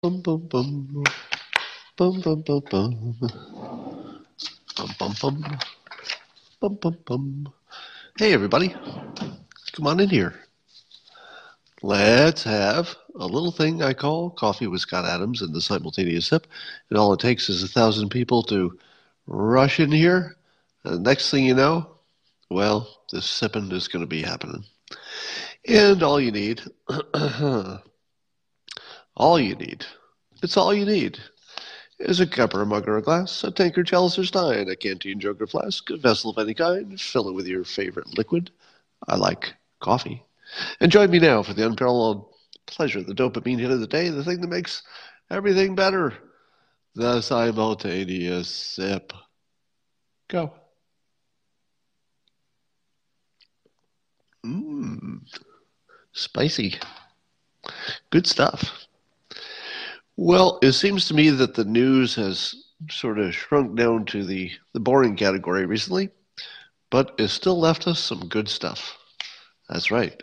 Bum, bum, bum. Bum, bum, bum, bum. Bum, bum, bum. Bum, bum, bum. Hey, everybody. Come on in here. Let's have a little thing I call Coffee with Scott Adams and the simultaneous sip. And all it takes is a thousand people to rush in here. And next thing you know, well, this sipping is going to be happening. And all you need uh-huh, All you need, it's all you need, is a cup or a mug or a glass, a tankard, chalice or stein, a canteen, jug or flask, a vessel of any kind. Fill it with your favorite liquid. I like coffee. And join me now for the unparalleled pleasure, of the dopamine hit of the day, the thing that makes everything better, the simultaneous sip. Go. Mmm, spicy. Good stuff. Well, it seems to me that the news has sort of shrunk down to the, the boring category recently, but it still left us some good stuff. That's right,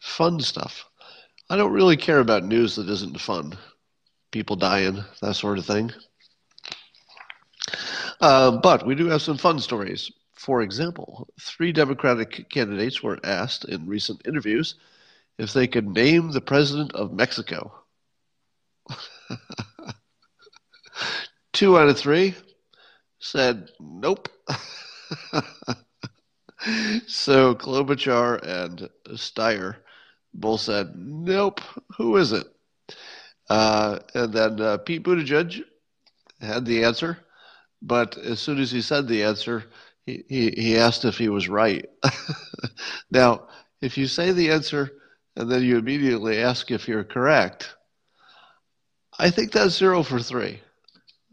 fun stuff. I don't really care about news that isn't fun. People dying, that sort of thing. Uh, but we do have some fun stories. For example, three Democratic candidates were asked in recent interviews if they could name the president of Mexico. Two out of three said nope. so Klobuchar and Steyer both said nope. Who is it? Uh, and then uh, Pete Buttigieg had the answer, but as soon as he said the answer, he, he, he asked if he was right. now, if you say the answer and then you immediately ask if you're correct, I think that's zero for three.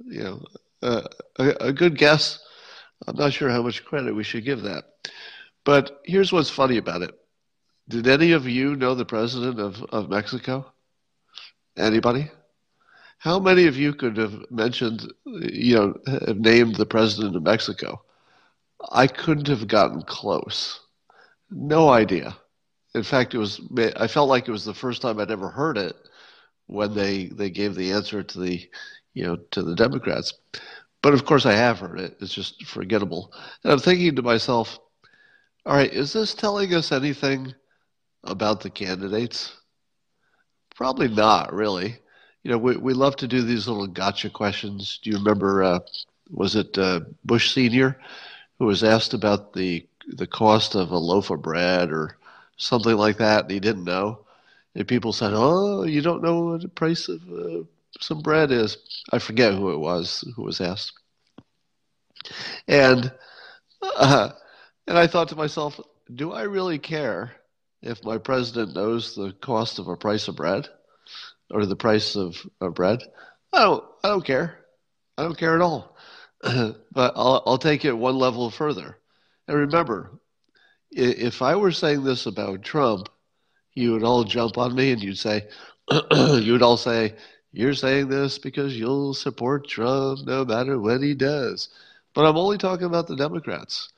You know, uh, a, a good guess. I'm not sure how much credit we should give that. But here's what's funny about it. Did any of you know the president of, of Mexico? Anybody? How many of you could have mentioned, you know, have named the president of Mexico? I couldn't have gotten close. No idea. In fact, it was. I felt like it was the first time I'd ever heard it when they they gave the answer to the you know to the Democrats. But of course, I have heard it. It's just forgettable. And I'm thinking to myself, all right, is this telling us anything about the candidates? Probably not, really. You know, we we love to do these little gotcha questions. Do you remember? Uh, was it uh, Bush Senior who was asked about the the cost of a loaf of bread or something like that, and he didn't know? And people said, "Oh, you don't know what the price of uh, some bread is." I forget who it was who was asked, and uh, and I thought to myself, "Do I really care if my president knows the cost of a price of bread or the price of, of bread? I don't. I don't care. I don't care at all. but I'll, I'll take it one level further. And remember, if I were saying this about Trump." You would all jump on me and you'd say, you would all say, you're saying this because you'll support Trump no matter what he does. But I'm only talking about the Democrats.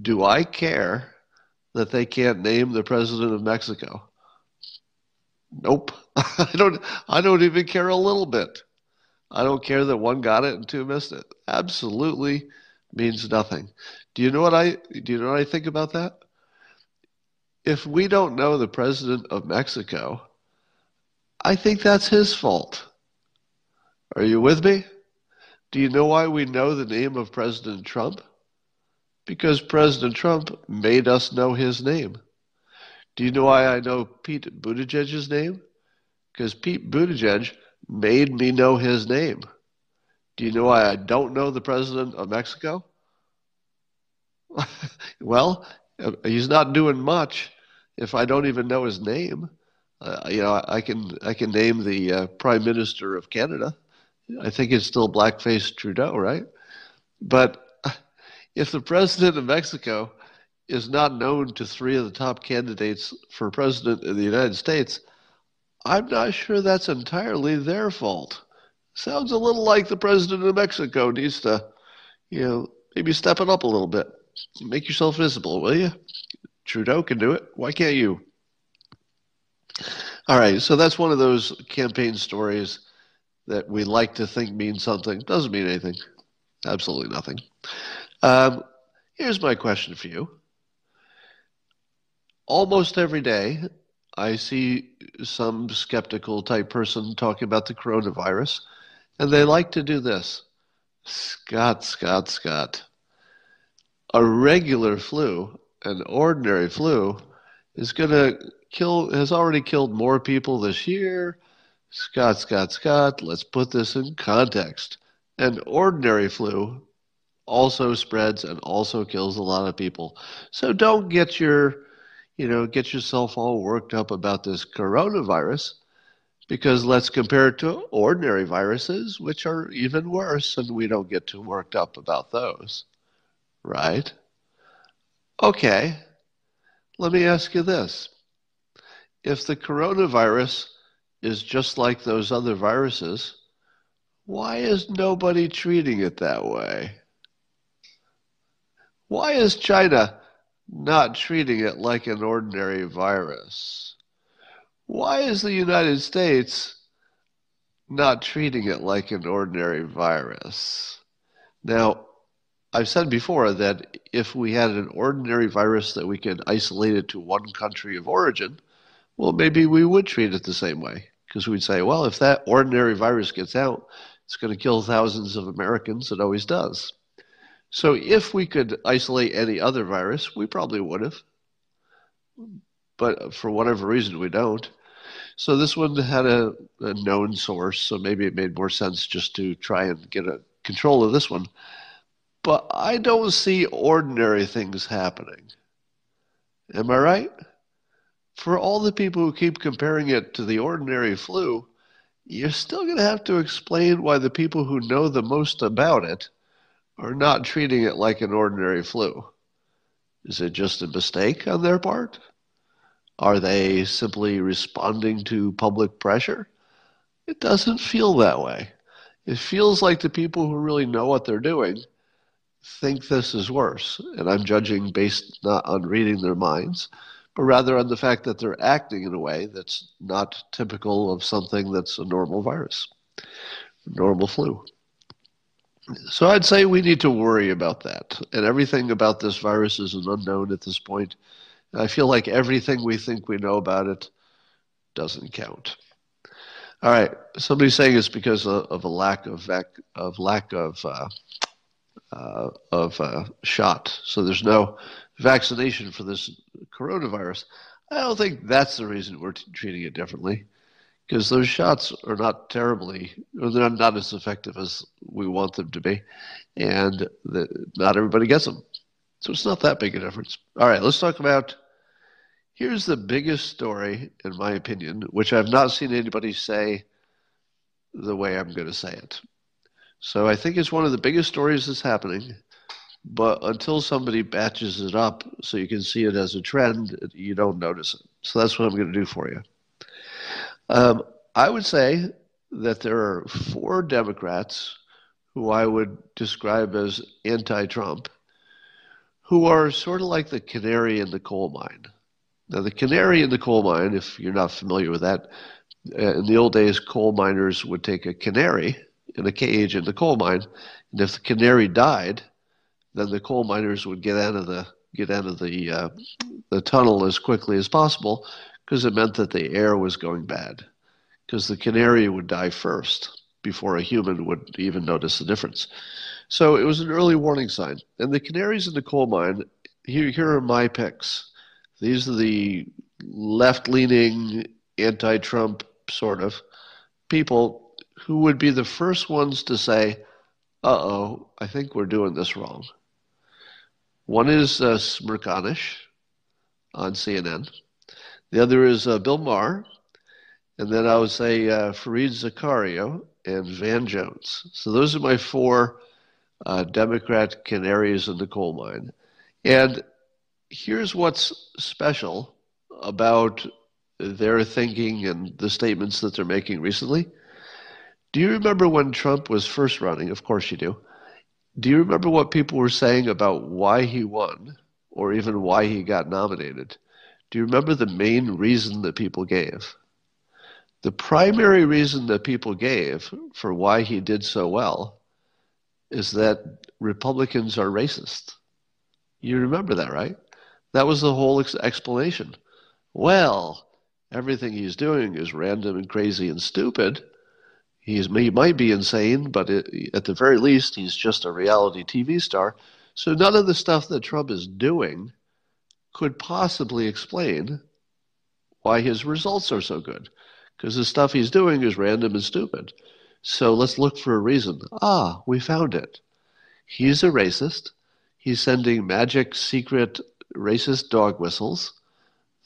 Do I care that they can't name the president of Mexico? Nope. I don't I don't even care a little bit. I don't care that one got it and two missed it. Absolutely means nothing. Do you know what I do you know what I think about that? If we don't know the president of Mexico, I think that's his fault. Are you with me? Do you know why we know the name of President Trump? Because President Trump made us know his name. Do you know why I know Pete Buttigieg's name? Because Pete Buttigieg made me know his name. Do you know why I don't know the president of Mexico? well, he's not doing much if I don't even know his name, uh, you know, I can I can name the uh, Prime Minister of Canada. I think it's still blackface Trudeau, right? But if the president of Mexico is not known to three of the top candidates for president in the United States, I'm not sure that's entirely their fault. Sounds a little like the president of Mexico needs to, you know, maybe step it up a little bit. Make yourself visible, will you? Trudeau can do it. Why can't you? All right, so that's one of those campaign stories that we like to think means something. Doesn't mean anything. Absolutely nothing. Um, here's my question for you. Almost every day, I see some skeptical type person talking about the coronavirus, and they like to do this Scott, Scott, Scott. A regular flu, an ordinary flu, is going to kill, has already killed more people this year. Scott, Scott, Scott, let's put this in context. An ordinary flu also spreads and also kills a lot of people. So don't get your, you know, get yourself all worked up about this coronavirus because let's compare it to ordinary viruses, which are even worse, and we don't get too worked up about those. Right? Okay, let me ask you this. If the coronavirus is just like those other viruses, why is nobody treating it that way? Why is China not treating it like an ordinary virus? Why is the United States not treating it like an ordinary virus? Now, I've said before that if we had an ordinary virus that we could isolate it to one country of origin, well, maybe we would treat it the same way. Because we'd say, well, if that ordinary virus gets out, it's going to kill thousands of Americans. It always does. So if we could isolate any other virus, we probably would have. But for whatever reason, we don't. So this one had a, a known source, so maybe it made more sense just to try and get a control of this one. But I don't see ordinary things happening. Am I right? For all the people who keep comparing it to the ordinary flu, you're still going to have to explain why the people who know the most about it are not treating it like an ordinary flu. Is it just a mistake on their part? Are they simply responding to public pressure? It doesn't feel that way. It feels like the people who really know what they're doing think this is worse. And I'm judging based not on reading their minds, but rather on the fact that they're acting in a way that's not typical of something that's a normal virus, normal flu. So I'd say we need to worry about that. And everything about this virus is an unknown at this point. I feel like everything we think we know about it doesn't count. All right, somebody's saying it's because of, a lack of vac- of lack of uh, uh, of uh, shot. So there's no vaccination for this coronavirus. I don't think that's the reason we're t- treating it differently, because those shots are not terribly, or they're not as effective as we want them to be, and the, not everybody gets them. So it's not that big a difference. All right, let's talk about. Here's the biggest story, in my opinion, which I've not seen anybody say the way I'm going to say it. So I think it's one of the biggest stories that's happening. But until somebody batches it up so you can see it as a trend, you don't notice it. So that's what I'm going to do for you. Um, I would say that there are four Democrats who I would describe as anti Trump, who are sort of like the canary in the coal mine. Now, the canary in the coal mine, if you're not familiar with that, uh, in the old days, coal miners would take a canary in a cage in the coal mine, and if the canary died, then the coal miners would get out of the get out of the uh, the tunnel as quickly as possible because it meant that the air was going bad because the canary would die first before a human would even notice the difference. So it was an early warning sign. And the canaries in the coal mine, here, here are my picks. These are the left leaning, anti Trump sort of people who would be the first ones to say, uh oh, I think we're doing this wrong. One is uh, Smerconish on CNN. The other is uh, Bill Maher. and then I would say uh, Fareed Zakaria and Van Jones. So those are my four uh, Democrat canaries in the coal mine. And here's what's special about their thinking and the statements that they're making recently. Do you remember when Trump was first running? Of course you do. Do you remember what people were saying about why he won or even why he got nominated? Do you remember the main reason that people gave? The primary reason that people gave for why he did so well is that Republicans are racist. You remember that, right? That was the whole ex- explanation. Well, everything he's doing is random and crazy and stupid. He's, he might be insane, but it, at the very least, he's just a reality TV star. So none of the stuff that Trump is doing could possibly explain why his results are so good. Because the stuff he's doing is random and stupid. So let's look for a reason. Ah, we found it. He's a racist. He's sending magic, secret, racist dog whistles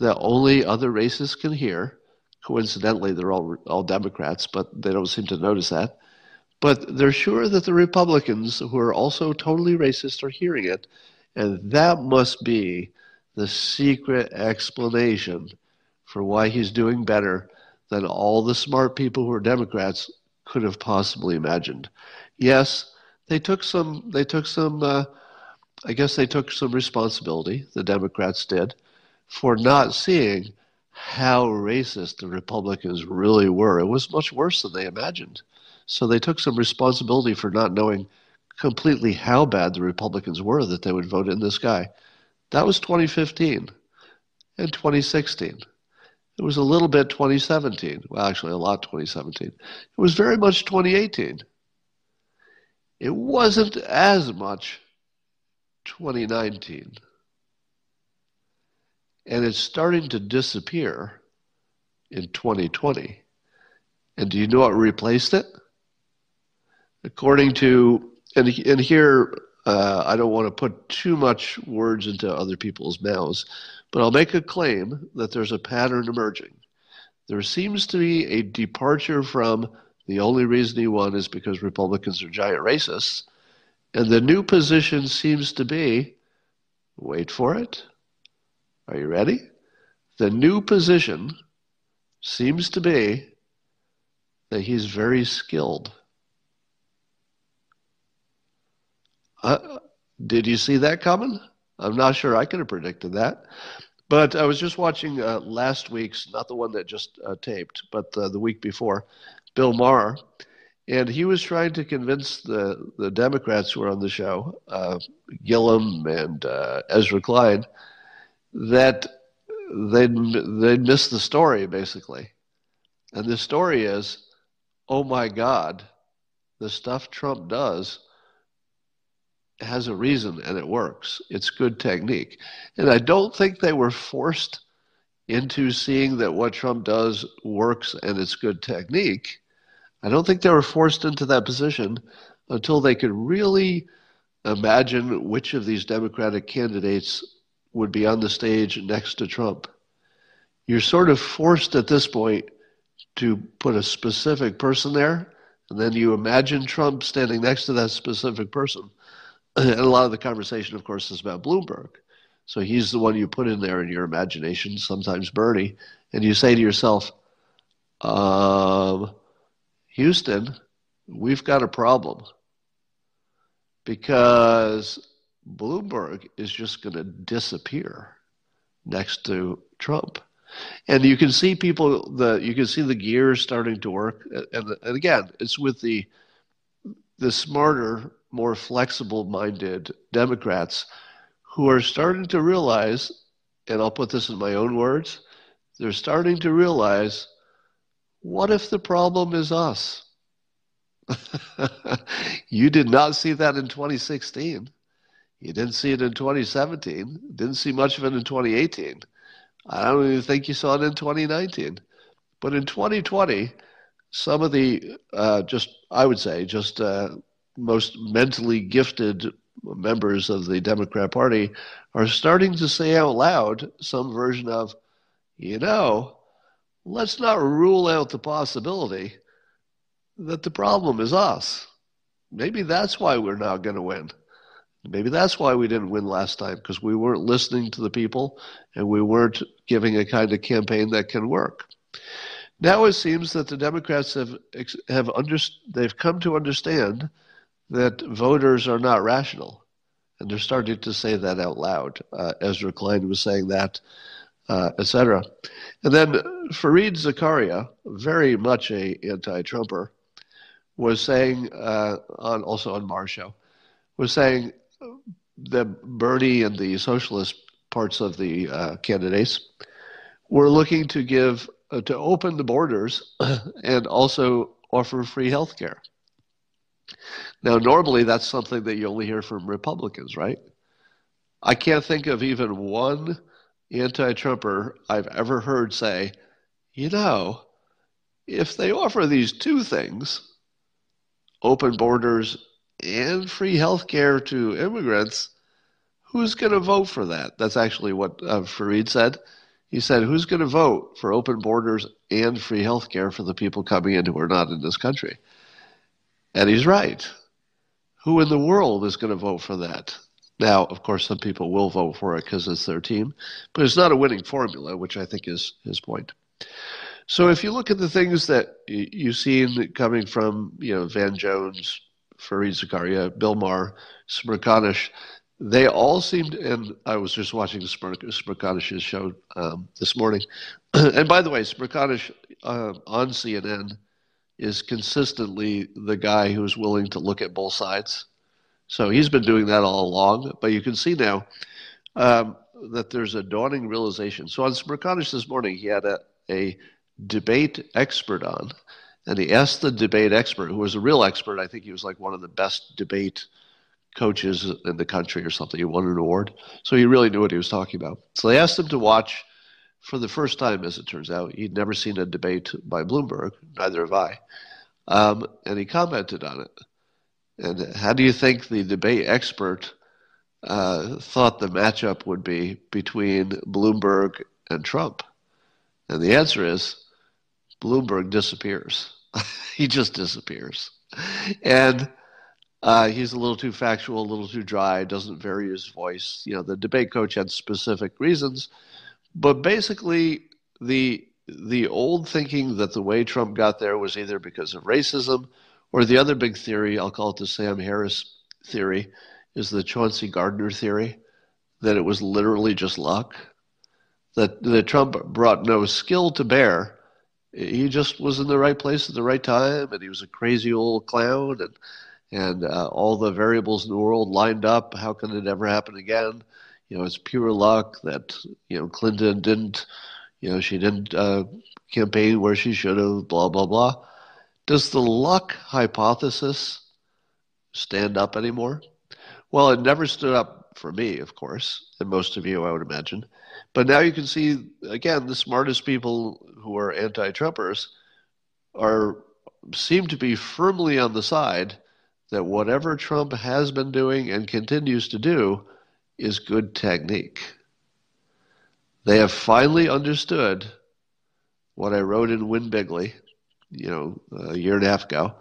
that only other racists can hear. Coincidentally, they're all all Democrats, but they don't seem to notice that. But they're sure that the Republicans, who are also totally racist, are hearing it, and that must be the secret explanation for why he's doing better than all the smart people who are Democrats could have possibly imagined. Yes, they took some. They took some. Uh, I guess they took some responsibility. The Democrats did for not seeing how racist the Republicans really were. It was much worse than they imagined. So they took some responsibility for not knowing completely how bad the Republicans were that they would vote in this guy. That was 2015 and 2016. It was a little bit 2017. Well, actually, a lot 2017. It was very much 2018. It wasn't as much 2019 and it's starting to disappear in 2020. And do you know what replaced it? According to, and, and here uh, I don't want to put too much words into other people's mouths, but I'll make a claim that there's a pattern emerging. There seems to be a departure from the only reason he won is because Republicans are giant racists. And the new position seems to be wait for it are you ready? The new position seems to be that he's very skilled. Uh, did you see that coming? I'm not sure I could have predicted that. But I was just watching uh, last week's, not the one that just uh, taped, but the week before, Bill Maher, and he was trying to convince the, the Democrats who were on the show, uh, Gillum and uh, Ezra Klein, that they'd they'd miss the story basically, and the story is, oh my God, the stuff Trump does has a reason and it works. It's good technique, and I don't think they were forced into seeing that what Trump does works and it's good technique. I don't think they were forced into that position until they could really imagine which of these Democratic candidates would be on the stage next to Trump. You're sort of forced at this point to put a specific person there, and then you imagine Trump standing next to that specific person. And a lot of the conversation, of course, is about Bloomberg. So he's the one you put in there in your imagination, sometimes Bernie, and you say to yourself, um, Houston, we've got a problem because Bloomberg is just going to disappear next to Trump. And you can see people the you can see the gears starting to work. And, and again it's with the the smarter more flexible minded Democrats who are starting to realize and I'll put this in my own words they're starting to realize what if the problem is us? You did not see that in 2016 you didn't see it in 2017. Didn't see much of it in 2018. I don't even think you saw it in 2019. But in 2020, some of the uh, just I would say just uh, most mentally gifted members of the Democrat Party are starting to say out loud some version of, you know, let's not rule out the possibility that the problem is us. Maybe that's why we're not going to win. Maybe that's why we didn't win last time because we weren't listening to the people and we weren't giving a kind of campaign that can work. Now it seems that the Democrats have have under, they've come to understand that voters are not rational, and they're starting to say that out loud. Uh, Ezra Klein was saying that, uh, etc. And then Fareed Zakaria, very much a anti-Trumper, was saying uh, on also on Maher's show, was saying that Bernie and the socialist parts of the uh, candidates were looking to give uh, to open the borders and also offer free health care. Now, normally that's something that you only hear from Republicans, right? I can't think of even one anti Trumper I've ever heard say, you know, if they offer these two things, open borders and free health care to immigrants, who's going to vote for that? That's actually what uh, Fareed said. He said, who's going to vote for open borders and free health care for the people coming in who are not in this country? And he's right. Who in the world is going to vote for that? Now, of course, some people will vote for it because it's their team, but it's not a winning formula, which I think is his point. So if you look at the things that you've seen coming from, you know, Van Jones, Fareed Zakaria, Bill Maher, Smerconish, they all seemed, and I was just watching Smerconish's show um, this morning. and by the way, Smerconish uh, on CNN is consistently the guy who's willing to look at both sides. So he's been doing that all along, but you can see now um, that there's a dawning realization. So on Smerconish this morning, he had a, a debate expert on, and he asked the debate expert, who was a real expert. I think he was like one of the best debate coaches in the country or something. He won an award, so he really knew what he was talking about. So they asked him to watch for the first time, as it turns out. He'd never seen a debate by Bloomberg, neither have I, um, and he commented on it. And how do you think the debate expert uh, thought the matchup would be between Bloomberg and Trump? And the answer is Bloomberg disappears. he just disappears. And uh, he's a little too factual, a little too dry, doesn't vary his voice. You know, the debate coach had specific reasons, but basically the the old thinking that the way Trump got there was either because of racism or the other big theory, I'll call it the Sam Harris theory, is the Chauncey Gardiner theory, that it was literally just luck. That, that Trump brought no skill to bear he just was in the right place at the right time, and he was a crazy old clown, and and uh, all the variables in the world lined up. How can it ever happen again? You know, it's pure luck that you know Clinton didn't, you know, she didn't uh, campaign where she should have. Blah blah blah. Does the luck hypothesis stand up anymore? Well, it never stood up for me, of course, and most of you, I would imagine. But now you can see again the smartest people who are anti-Trumpers are seem to be firmly on the side that whatever Trump has been doing and continues to do is good technique. They have finally understood what I wrote in Win Bigly, you know, a year and a half ago,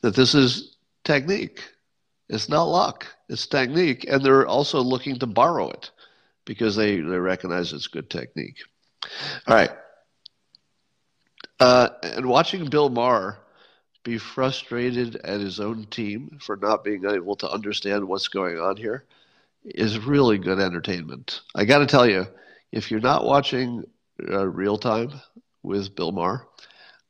that this is technique. It's not luck. It's technique, and they're also looking to borrow it because they, they recognize it's good technique. All right. Uh, and watching Bill Maher be frustrated at his own team for not being able to understand what's going on here is really good entertainment. I got to tell you, if you're not watching uh, real time with Bill Maher,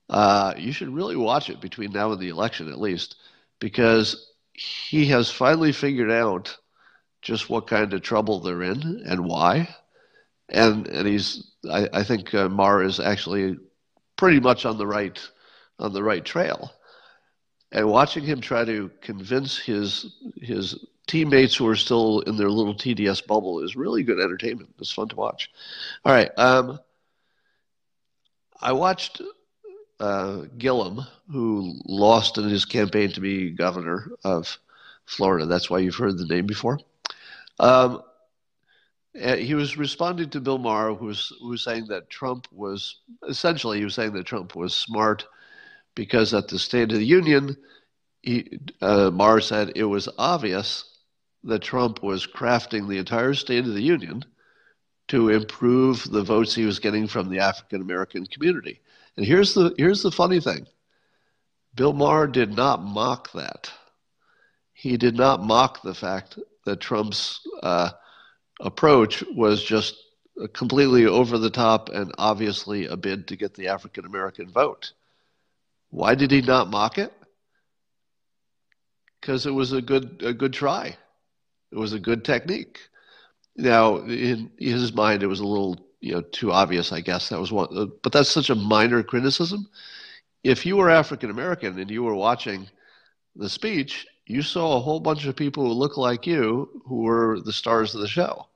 uh, you should really watch it between now and the election at least, because he has finally figured out just what kind of trouble they're in and why. And and he's I, I think uh, is actually pretty much on the right on the right trail. And watching him try to convince his his teammates who are still in their little TDS bubble is really good entertainment. It's fun to watch. All right, um, I watched uh, Gillum, who lost in his campaign to be governor of Florida. That's why you've heard the name before. Um, Uh, he was responding to Bill Maher, who was, who was saying that Trump was essentially he was saying that Trump was smart because at the State of the Union, he, uh, Maher said it was obvious that Trump was crafting the entire State of the Union to improve the votes he was getting from the African American community. And here's the here's the funny thing. Bill Maher did not mock that. He did not mock the fact that Trump's uh, approach was just completely over the top and obviously a bid to get the African American vote. Why did he not mock it? Because it was a good a good try. It was a good technique. Now, in his mind, it was a little you know too obvious. I guess that was one, but that's such a minor criticism. If you were African American and you were watching the speech, you saw a whole bunch of people who look like you who were the stars of the show.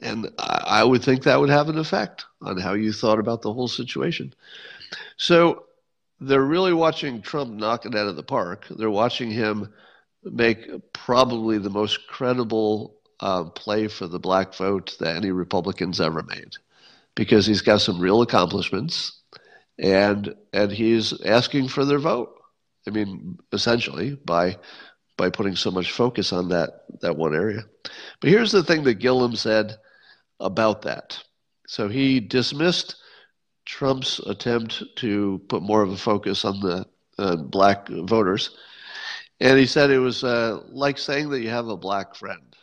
And I would think that would have an effect on how you thought about the whole situation. So they're really watching Trump knock it out of the park. They're watching him make probably the most credible uh, play for the black vote that any Republicans ever made, because he's got some real accomplishments, and and he's asking for their vote. I mean, essentially by by putting so much focus on that that one area. But here's the thing that Gillum said about that. So he dismissed Trump's attempt to put more of a focus on the uh, black voters, and he said it was uh, like saying that you have a black friend.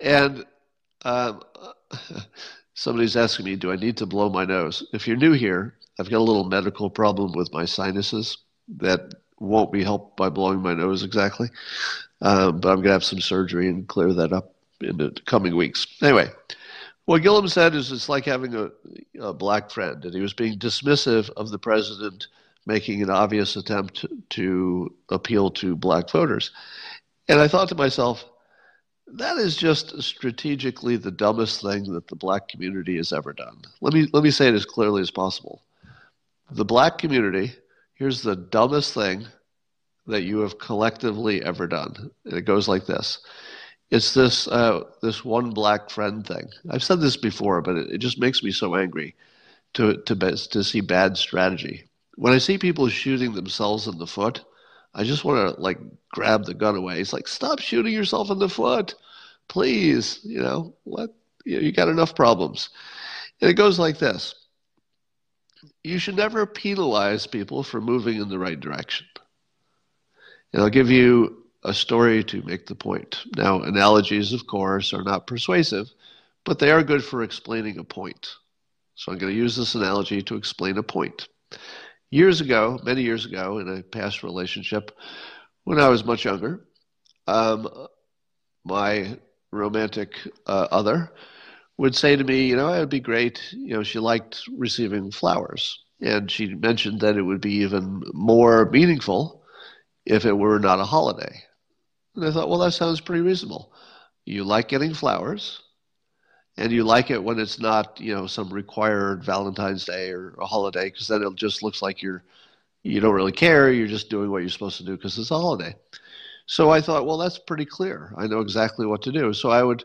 And um, somebody's asking me, do I need to blow my nose? If you're new here, I've got a little medical problem with my sinuses that won't be helped by blowing my nose exactly. Um, but I'm going to have some surgery and clear that up in the coming weeks. Anyway, what Gillum said is it's like having a, a black friend, and he was being dismissive of the president making an obvious attempt to appeal to black voters. And I thought to myself, that is just strategically the dumbest thing that the black community has ever done. Let me let me say it as clearly as possible. The black community, here's the dumbest thing that you have collectively ever done. And it goes like this. It's this uh, this one black friend thing. I've said this before, but it, it just makes me so angry to to to see bad strategy. When I see people shooting themselves in the foot, I just want to like grab the gun away. It's like, stop shooting yourself in the foot, please. You know, what? You, you got enough problems. And it goes like this You should never penalize people for moving in the right direction. And I'll give you a story to make the point. Now, analogies, of course, are not persuasive, but they are good for explaining a point. So I'm going to use this analogy to explain a point years ago, many years ago, in a past relationship, when I was much younger, um, my romantic uh, other would say to me, you know, it would be great. You know, she liked receiving flowers. And she mentioned that it would be even more meaningful if it were not a holiday. And I thought, well, that sounds pretty reasonable. You like getting flowers and you like it when it's not you know some required Valentine's Day or a holiday because then it just looks like you're you don't really care. You're just doing what you're supposed to do because it's a holiday. So I thought, well, that's pretty clear. I know exactly what to do. So I would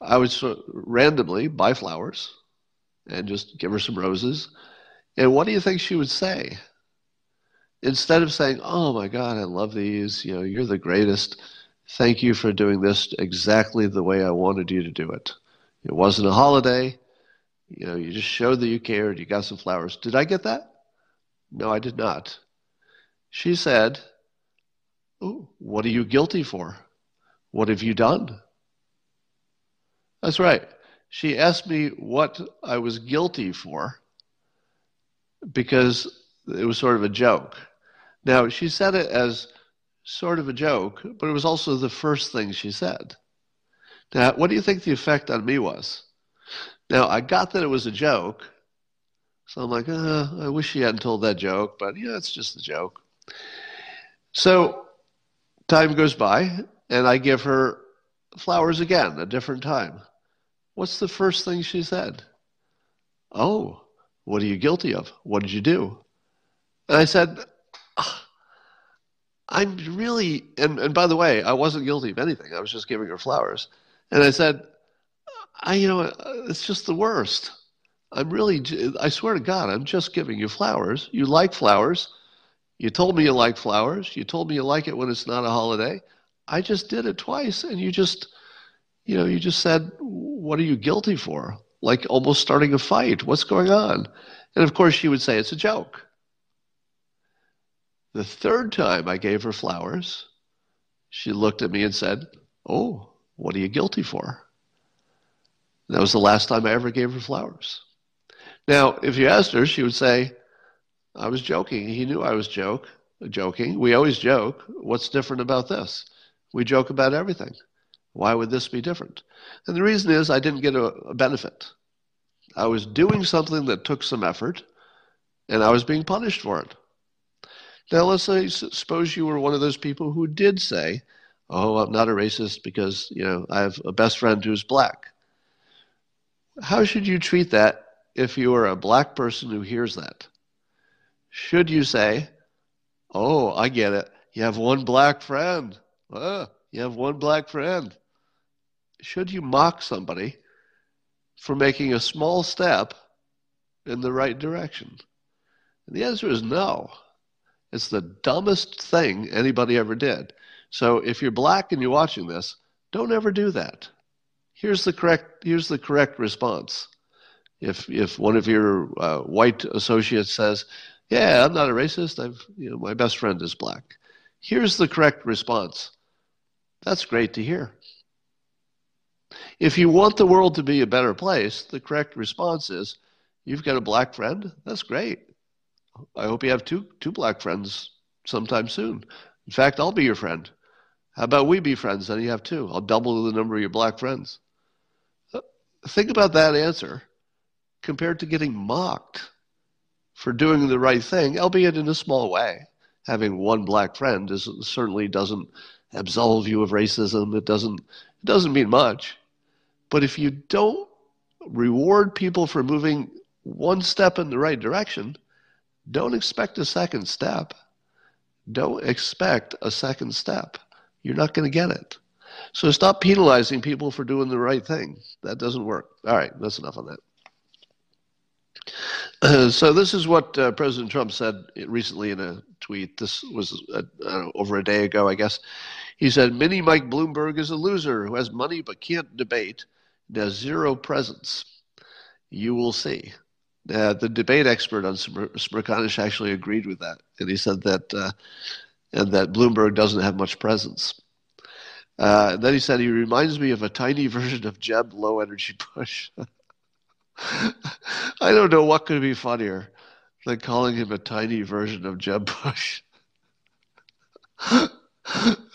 I would randomly buy flowers and just give her some roses. And what do you think she would say? Instead of saying, "Oh my God, I love these," you know, you're the greatest. Thank you for doing this exactly the way I wanted you to do it. It wasn't a holiday. You know, you just showed that you cared. You got some flowers. Did I get that? No, I did not. She said, oh, What are you guilty for? What have you done? That's right. She asked me what I was guilty for because it was sort of a joke. Now, she said it as sort of a joke, but it was also the first thing she said. Now, what do you think the effect on me was? Now, I got that it was a joke. So I'm like, uh, I wish she hadn't told that joke, but yeah, it's just a joke. So time goes by, and I give her flowers again, a different time. What's the first thing she said? Oh, what are you guilty of? What did you do? And I said, ah, I'm really, and, and by the way, I wasn't guilty of anything. I was just giving her flowers. And I said, I, you know, uh, it's just the worst. I'm really, I swear to God, I'm just giving you flowers. You like flowers. You told me you like flowers. You told me you like it when it's not a holiday. I just did it twice, and you just, you know, you just said, "What are you guilty for?" Like almost starting a fight. What's going on? And of course, she would say it's a joke. The third time I gave her flowers, she looked at me and said, "Oh, what are you guilty for?" And that was the last time I ever gave her flowers. Now, if you asked her, she would say, I was joking. He knew I was joke, joking. We always joke. What's different about this? We joke about everything. Why would this be different? And the reason is I didn't get a, a benefit. I was doing something that took some effort, and I was being punished for it. Now, let's say, suppose you were one of those people who did say, "Oh, I'm not a racist because you know I have a best friend who's black." How should you treat that if you are a black person who hears that? Should you say, Oh, I get it. You have one black friend. You have one black friend. Should you mock somebody for making a small step in the right direction? And the answer is no. It's the dumbest thing anybody ever did. So if you're black and you're watching this, don't ever do that. Here's the correct here's the correct response. If if one of your uh, white associates says, "Yeah, I'm not a racist. I've you know my best friend is black," here's the correct response. That's great to hear. If you want the world to be a better place, the correct response is, "You've got a black friend. That's great. I hope you have two two black friends sometime soon. In fact, I'll be your friend. How about we be friends? Then you have two. I'll double the number of your black friends." Uh, think about that answer compared to getting mocked for doing the right thing, albeit in a small way. Having one black friend is, certainly doesn't absolve you of racism. It doesn't it doesn't mean much. But if you don't reward people for moving one step in the right direction, don't expect a second step. Don't expect a second step. You're not going to get it. So stop penalizing people for doing the right thing. That doesn't work. All right, that's enough on that. Uh, so this is what uh, President Trump said recently in a tweet. This was uh, know, over a day ago, I guess. He said, "Mini Mike Bloomberg is a loser who has money but can't debate has zero presence. You will see." Uh, the debate expert on Smerconish actually agreed with that, and he said that uh, and that Bloomberg doesn't have much presence. Uh, then he said he reminds me of a tiny version of Jeb Low Energy Bush. I don't know what could be funnier than calling him a tiny version of Jeb Bush. oh,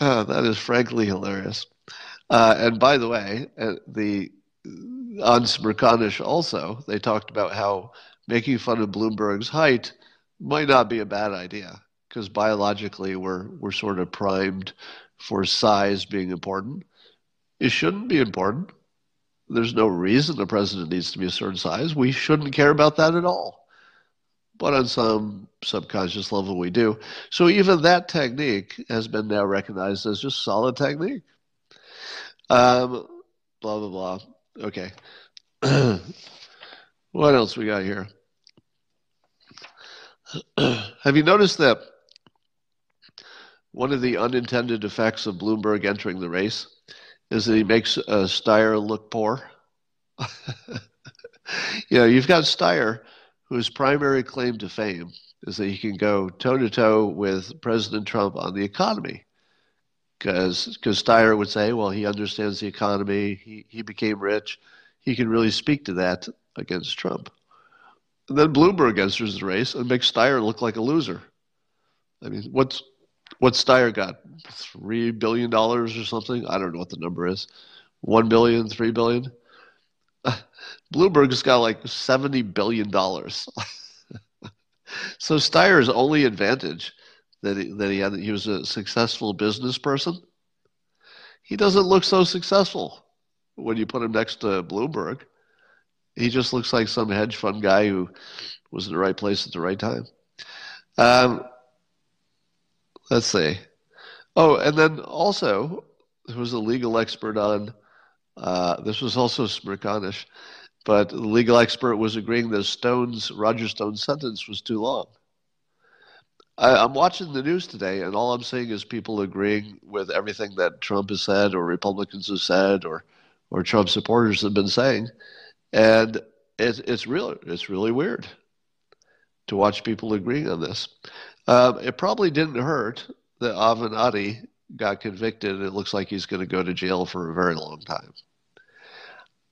that is frankly hilarious. Uh, and by the way, uh, the on Smerconish also, they talked about how making fun of Bloomberg's height might not be a bad idea because biologically we're we're sort of primed for size being important. It shouldn't be important. There's no reason the president needs to be a certain size. We shouldn't care about that at all. But on some subconscious level, we do. So even that technique has been now recognized as just solid technique. Um, blah, blah, blah. Okay. what else we got here? Have you noticed that one of the unintended effects of Bloomberg entering the race is that he makes uh, Steyer look poor. you know, you've got Steyer, whose primary claim to fame is that he can go toe to toe with President Trump on the economy. Because Steyer would say, well, he understands the economy, he, he became rich, he can really speak to that against Trump. And then Bloomberg enters the race and makes Steyer look like a loser. I mean, what's what Steyer got? Three billion dollars or something? I don't know what the number is. One billion, three billion. Bloomberg's got like seventy billion dollars. so Steyer's only advantage that he, that he had he was a successful business person. He doesn't look so successful when you put him next to Bloomberg. He just looks like some hedge fund guy who was in the right place at the right time. Um, Let's see. Oh, and then also there was a legal expert on Uh, this was also Smerconish, but the legal expert was agreeing that Stone's Roger Stone's sentence was too long. I, am watching the news today, and all I'm seeing is people agreeing with everything that Trump has said, or Republicans have said, or or Trump supporters have been saying, and it's it's real. It's really weird to watch people agreeing on this. Um, it probably didn't hurt that Avenatti got convicted. It looks like he's going to go to jail for a very long time.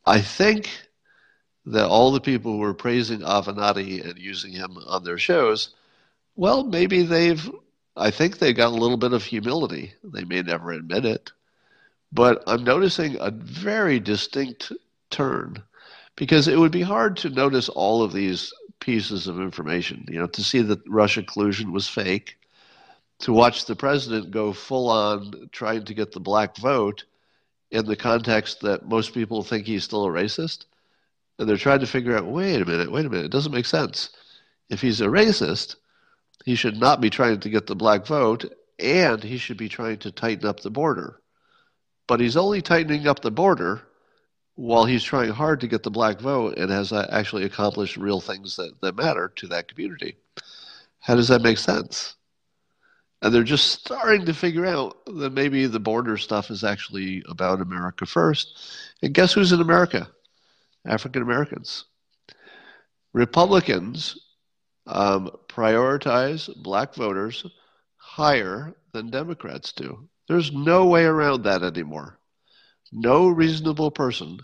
I think that all the people who were praising Avenatti and using him on their shows, well, maybe they've, I think they've got a little bit of humility. They may never admit it. But I'm noticing a very distinct turn because it would be hard to notice all of these pieces of information. You know, to see that Russia collusion was fake, to watch the president go full on trying to get the black vote in the context that most people think he's still a racist. And they're trying to figure out wait a minute, wait a minute, it doesn't make sense. If he's a racist, he should not be trying to get the black vote, and he should be trying to tighten up the border. But he's only tightening up the border while he's trying hard to get the black vote and has actually accomplished real things that, that matter to that community. How does that make sense? And they're just starting to figure out that maybe the border stuff is actually about America first. And guess who's in America? African Americans. Republicans um, prioritize black voters higher than Democrats do. There's no way around that anymore no reasonable person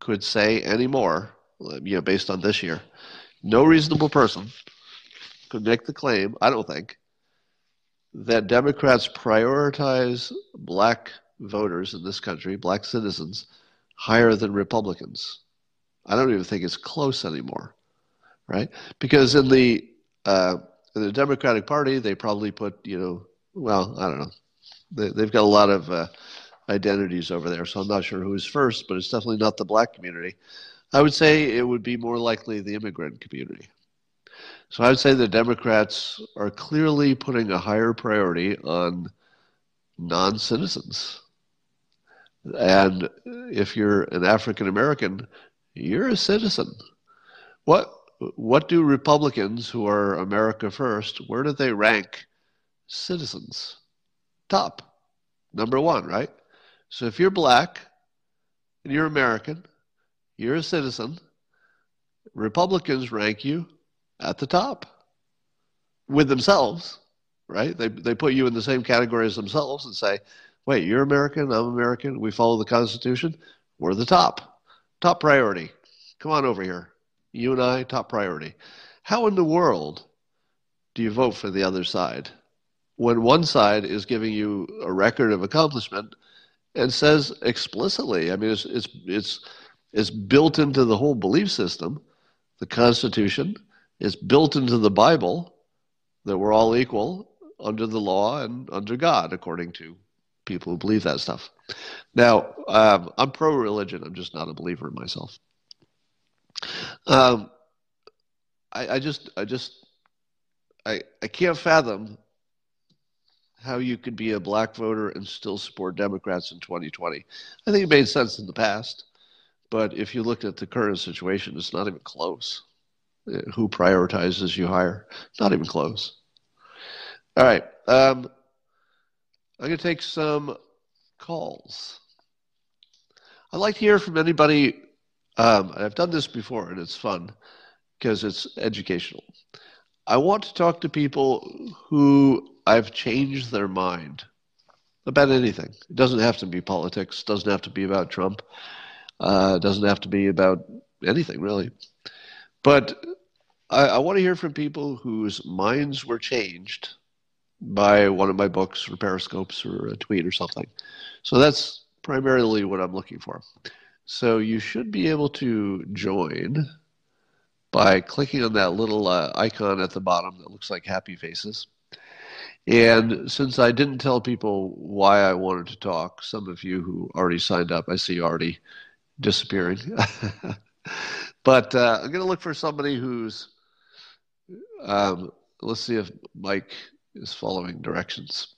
could say anymore, you know, based on this year, no reasonable person could make the claim, I don't think, that Democrats prioritize black voters in this country, black citizens, higher than Republicans. I don't even think it's close anymore, right? Because in the uh, the Democratic Party, they probably put, you know, well, I don't know, they, have got a lot of uh, identities over there. So I'm not sure who's first, but it's definitely not the black community. I would say it would be more likely the immigrant community. So I would say the Democrats are clearly putting a higher priority on non citizens. And if you're an African American, you're a citizen. What what do Republicans who are America first, where do they rank citizens? Top. Number one, right? So if you're black and you're American, you're a citizen, Republicans rank you at the top with themselves, right? They, they put you in the same category as themselves and say, wait, you're American, I'm American, we follow the Constitution, we're the top. Top priority. Come on over here. You and I, top priority. How in the world do you vote for the other side when one side is giving you a record of accomplishment and says explicitly. I mean, it's it's it's it's built into the whole belief system. The Constitution is built into the Bible that we're all equal under the law and under God, according to people who believe that stuff. Now, um, I'm pro-religion. I'm just not a believer myself. Um, I, I just, I just, I, I can't fathom how you could be a black voter and still support Democrats in 2020. I think it made sense in the past, but if you look at the current situation, it's not even close. Uh, who prioritizes you higher? Not even close. All right. Um, I'm going to take some calls. I'd like to hear from anybody. Um, I've done this before, and it's fun because it's educational. I want to talk to people who I've changed their mind about anything. It doesn't have to be politics. It doesn't have to be about Trump. Uh, doesn't have to be about anything really. But I, I want to hear from people whose minds were changed by one of my books or periscopes or a tweet or something. So that's primarily what I'm looking for. So you should be able to join by clicking on that little uh, icon at the bottom that looks like happy faces. And since I didn't tell people why I wanted to talk, some of you who already signed up, I see already disappearing. but uh, I'm going to look for somebody who's, um, let's see if Mike is following directions.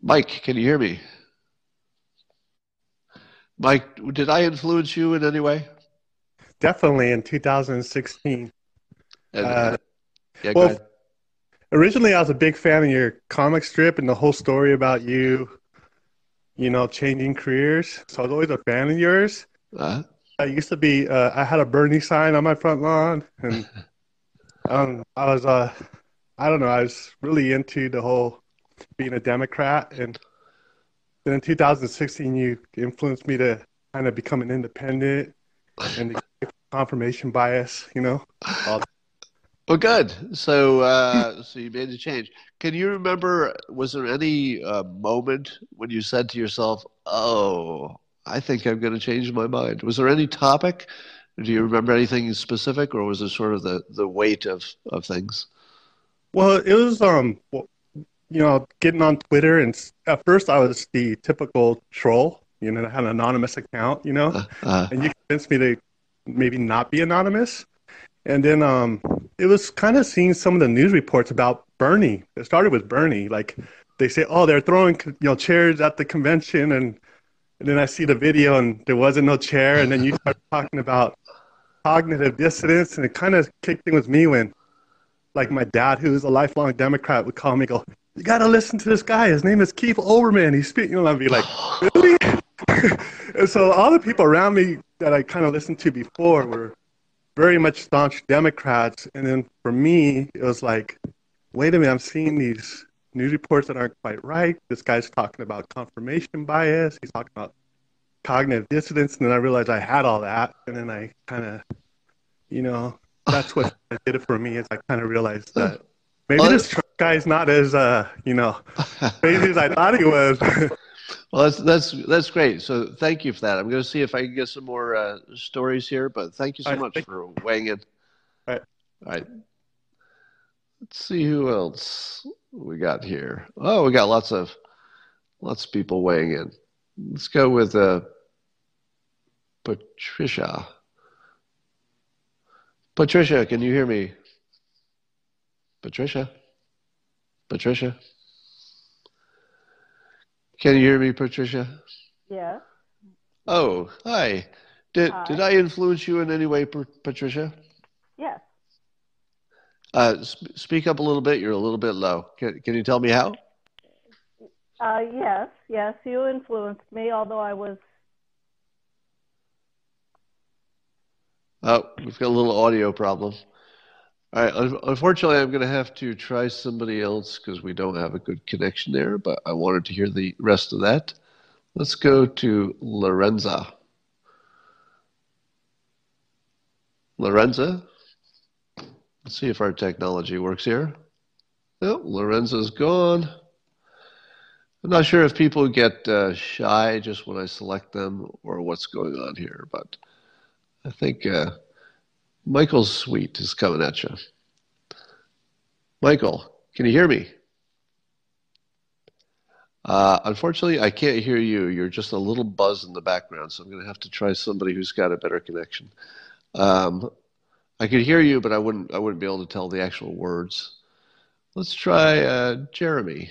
Mike, can you hear me? Mike, did I influence you in any way? Definitely in 2016. And, Uh, yeah, well. Originally, I was a big fan of your comic strip and the whole story about you, you know, changing careers. So I was always a fan of yours. Uh, I used to be, uh, I had a Bernie sign on my front lawn, and um, I was, uh, I don't know, I was really into the whole being a Democrat. And then in 2016, you influenced me to kind of become an independent and the confirmation bias, you know. Well, good. So, uh, so you made a change. Can you remember? Was there any uh, moment when you said to yourself, "Oh, I think I'm going to change my mind"? Was there any topic? Do you remember anything specific, or was it sort of the, the weight of, of things? Well, it was um, you know, getting on Twitter, and at first I was the typical troll, you know, I had an anonymous account, you know, Uh, uh, and you convinced me to maybe not be anonymous. And then um, it was kind of seeing some of the news reports about Bernie. It started with Bernie, like they say, oh, they're throwing you know chairs at the convention, and, and then I see the video, and there wasn't no chair, and then you start talking about cognitive dissonance, and it kind of kicked in with me when like my dad, who's a lifelong Democrat, would call me, go, "You got to listen to this guy. His name is Keith Olbermann. He's speaking." You know, I'd be like, "Really?" and so all the people around me that I kind of listened to before were very much staunch Democrats, and then for me, it was like, "Wait a minute, I'm seeing these news reports that aren't quite right. This guy's talking about confirmation bias. He's talking about cognitive dissonance." And then I realized I had all that, and then I kind of, you know, that's what did it for me. Is I kind of realized that maybe Well, this Trump guy's not as, uh, you know, crazy as I thought he was. Well, that's that's that's great. So thank you for that. I'm going to see if I can get some more uh, stories here. But thank you so right, much for weighing in. All right. All right. Let's see who else we got here. Oh, we got lots of lots of people weighing in. Let's go with uh, Patricia. Patricia, can you hear me? Patricia. Patricia. Can you hear me, Patricia? Yes. Oh, hi. Did Hi. did I influence you in any way, Patricia? Yes. Uh, sp speak up a little bit. You're a little bit low. Can can you tell me how? Uh, yes. Yes. You influenced me, although I was. Oh, we've got a little audio problem. All right. Unfortunately, I'm going to have to try somebody else because we don't have a good connection there. But I wanted to hear the rest of that. Let's go to Lorenza. Lorenza. Let's see if our technology works here. Oh, Lorenza's gone. I'm not sure if people get uh, shy just when I select them or what's going on here, but I think uh, Michael's Sweet is coming at you. Michael, can you hear me? Uh, unfortunately, I can't hear you. You're just a little buzz in the background, so I'm going to have to try somebody who's got a better connection. Um, I could hear you, but I wouldn't. I wouldn't be able to tell the actual words. Let's try uh, Jeremy.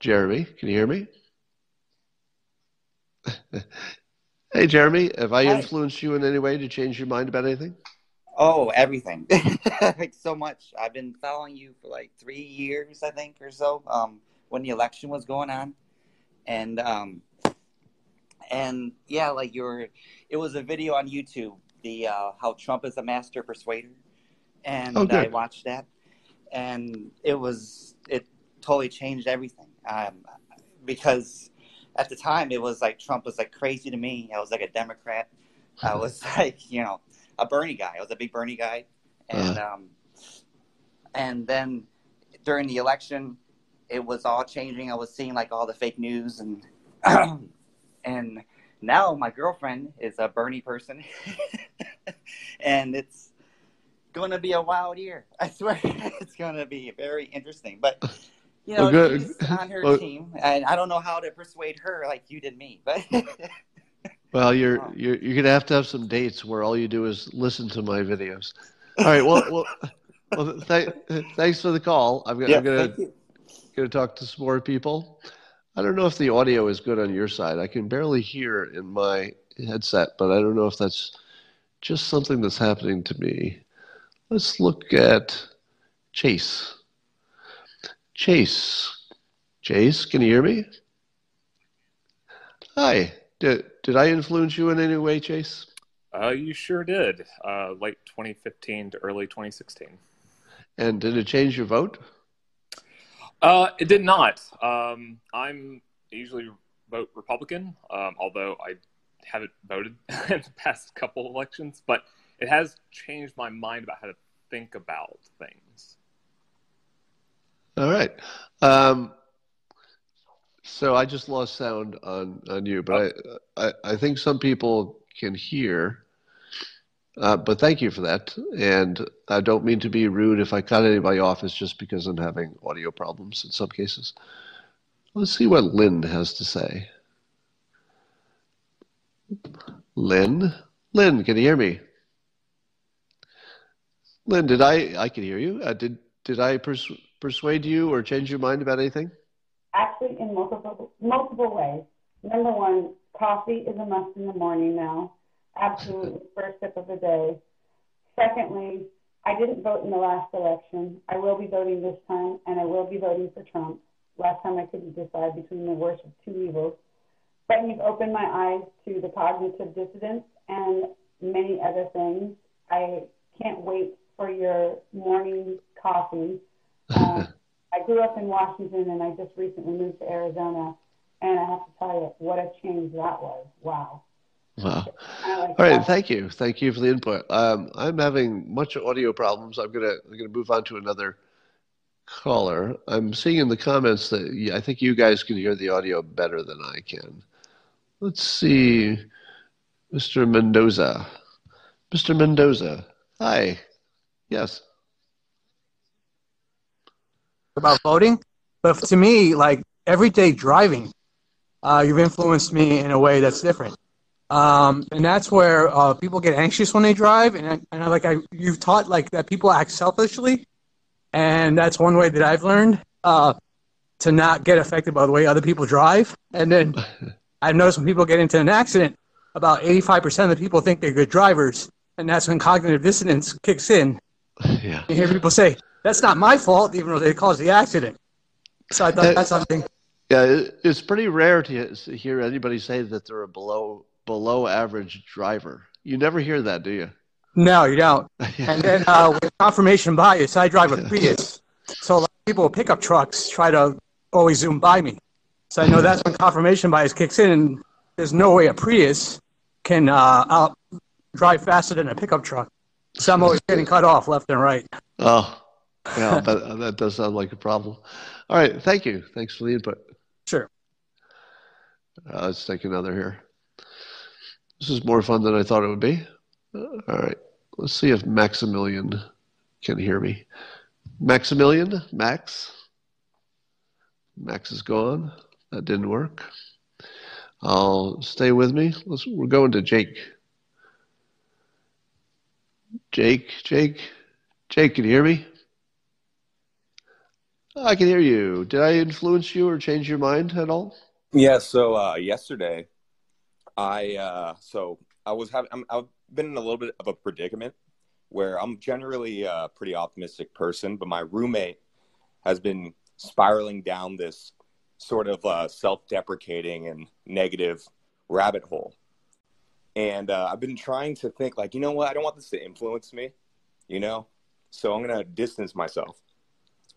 Jeremy, can you hear me? hey, Jeremy, have I Hi. influenced you in any way to change your mind about anything? Oh, everything. like so much. I've been following you for like three years, I think, or so. Um, when the election was going on, and um, and yeah, like your, it was a video on YouTube, the uh, how Trump is a master persuader, and Oh. I watched that, and it was it totally changed everything. Um, because at the time it was like Trump was like crazy to me. I was like a Democrat. I was like, you know, a Bernie guy. I was a big Bernie guy, and um, and then during the election, it was all changing. I was seeing like all the fake news, and and now my girlfriend is a Bernie person, and it's going to be a wild year. I swear, it's going to be very interesting. But you know, Well, good. she's on her Well- team, and I don't know how to persuade her like you did me, but. Well, you're Oh. you're you're gonna have to have some dates where all you do is listen to my videos. All right. Well, well, well th- thanks for the call. I'm, gonna Yeah, I'm gonna gonna talk to some more people. I don't know if the audio is good on your side. I can barely hear in my headset, but I don't know if that's just something that's happening to me. Let's look at Chase. Chase. Chase, can you hear me? Hi. Did, did I influence you in any way, Chase? Uh, you sure did. Uh, late 2015 to early 2016. And did it change your vote? Uh, it did not. Um, I'm usually vote Republican, um, although I haven't voted in the past couple elections. But it has changed my mind about how to think about things. All right. Um, so I just lost sound on, on you, but I, I, I think some people can hear. Uh, but thank you for that. And I don't mean to be rude if I cut anybody off. It's just because I'm having audio problems in some cases. Let's see what Lynn has to say. Lynn? Lynn, can you hear me? Lynn, did I, I can hear you. Uh, did, did I pers- persuade you or change your mind about anything? Actually, in multiple, multiple ways. Number one, coffee is a must in the morning now absolutely first sip of the day. Secondly, I didn't vote in the last election. I will be voting this time, and I will be voting for Trump. Last time I couldn't decide between the worst of two evils. But you've opened my eyes to the cognitive dissonance and many other things. I can't wait for your morning coffee. Uh, I grew up in Washington, and I just recently moved to Arizona. And I have to tell you, what a change that was. Wow. Wow. All right, thank you, thank you for the input. Um, I'm having much audio problems. I'm gonna I'm gonna move on to another caller. I'm seeing in the comments that I think you guys can hear the audio better than I can. Let's see, Mr. Mendoza. Mr. Mendoza, hi. Yes. About voting, but to me, like everyday driving, uh, you've influenced me in a way that's different. Um, and that's where uh, people get anxious when they drive, and I, and I, like I, you've taught like that people act selfishly, and that's one way that I've learned uh, to not get affected by the way other people drive. And then I've noticed when people get into an accident, about 85% of the people think they're good drivers, and that's when cognitive dissonance kicks in. Yeah. You hear people say, "That's not my fault," even though they caused the accident. So I thought Uh, that's something. Yeah, it's pretty rare to hear anybody say that they're a below below average driver. You never hear that, do you? No, you don't. And then uh, with confirmation bias, I drive a Prius. So a lot of people with pickup trucks try to always zoom by me. So I know that's when confirmation bias kicks in. And there's no way a Prius can uh, out drive faster than a pickup truck. So I'm always getting cut off left and right. Oh, yeah, that, that does sound like a problem. All right, thank you. Thanks for the input. Sure. Uh, let's take another here. This is more fun than I thought it would be. Uh, all right, let's see if Maximilian can hear me. Maximilian, Max. Max is gone. That didn't work. I'll stay with me. Let's. We're going to Jake. Jake, Jake, Jake, can you hear me? I can hear you. Did I influence you or change your mind at all? Yeah. So uh, yesterday, I uh, so I was having I'm, I've been in a little bit of a predicament where I'm generally a pretty optimistic person, but my roommate has been spiraling down this sort of uh, self-deprecating and negative rabbit hole. And uh, I've been trying to think like, you know what? I don't want this to influence me, you know. So I'm gonna distance myself.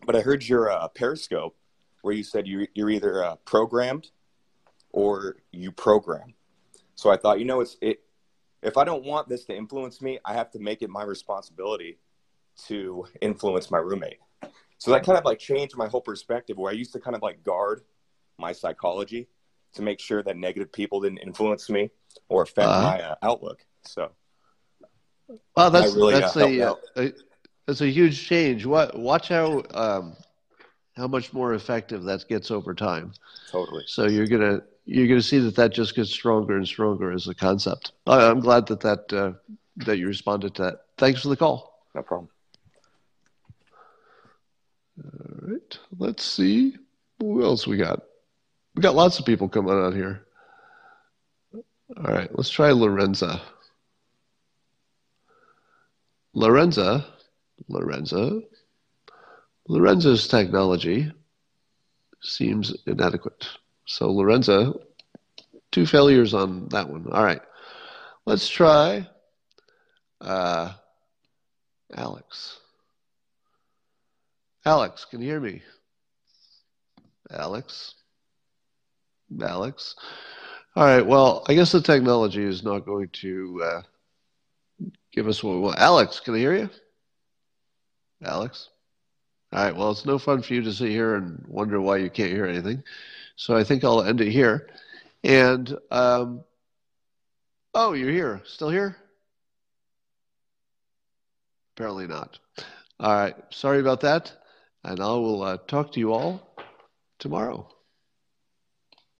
But I heard your uh, Periscope where you said you, you're either uh, programmed or you program. So I thought, you know, it's it. If I don't want this to influence me, I have to make it my responsibility to influence my roommate. So that kind of like changed my whole perspective. Where I used to kind of like guard my psychology to make sure that negative people didn't influence me or affect Uh-huh. my uh, outlook. So well, that's really, uh, that's helped a, a that's a huge change. What watch how um, how much more effective that gets over time. totally. So you're gonna you're gonna see that that just gets stronger and stronger as a concept. I, I'm glad that that uh, that you responded to that. Thanks for the call. No problem. All right, let's see who else we got. We got lots of people coming on here. All right, let's try Lorenza. Lorenza, Lorenza, Lorenzo's technology seems inadequate. So Lorenzo, two failures on that one. All right, let's try uh, Alex. Alex, can you hear me? Alex? Alex? All right, well, I guess the technology is not going to uh, give us what we want. Alex, can I hear you? Alex? All right, well, it's no fun for you to sit here and wonder why you can't hear anything. So I think I'll end it here. And, um, oh, you're here. Still here? Apparently not. All right, sorry about that. And I will uh, talk to you all tomorrow.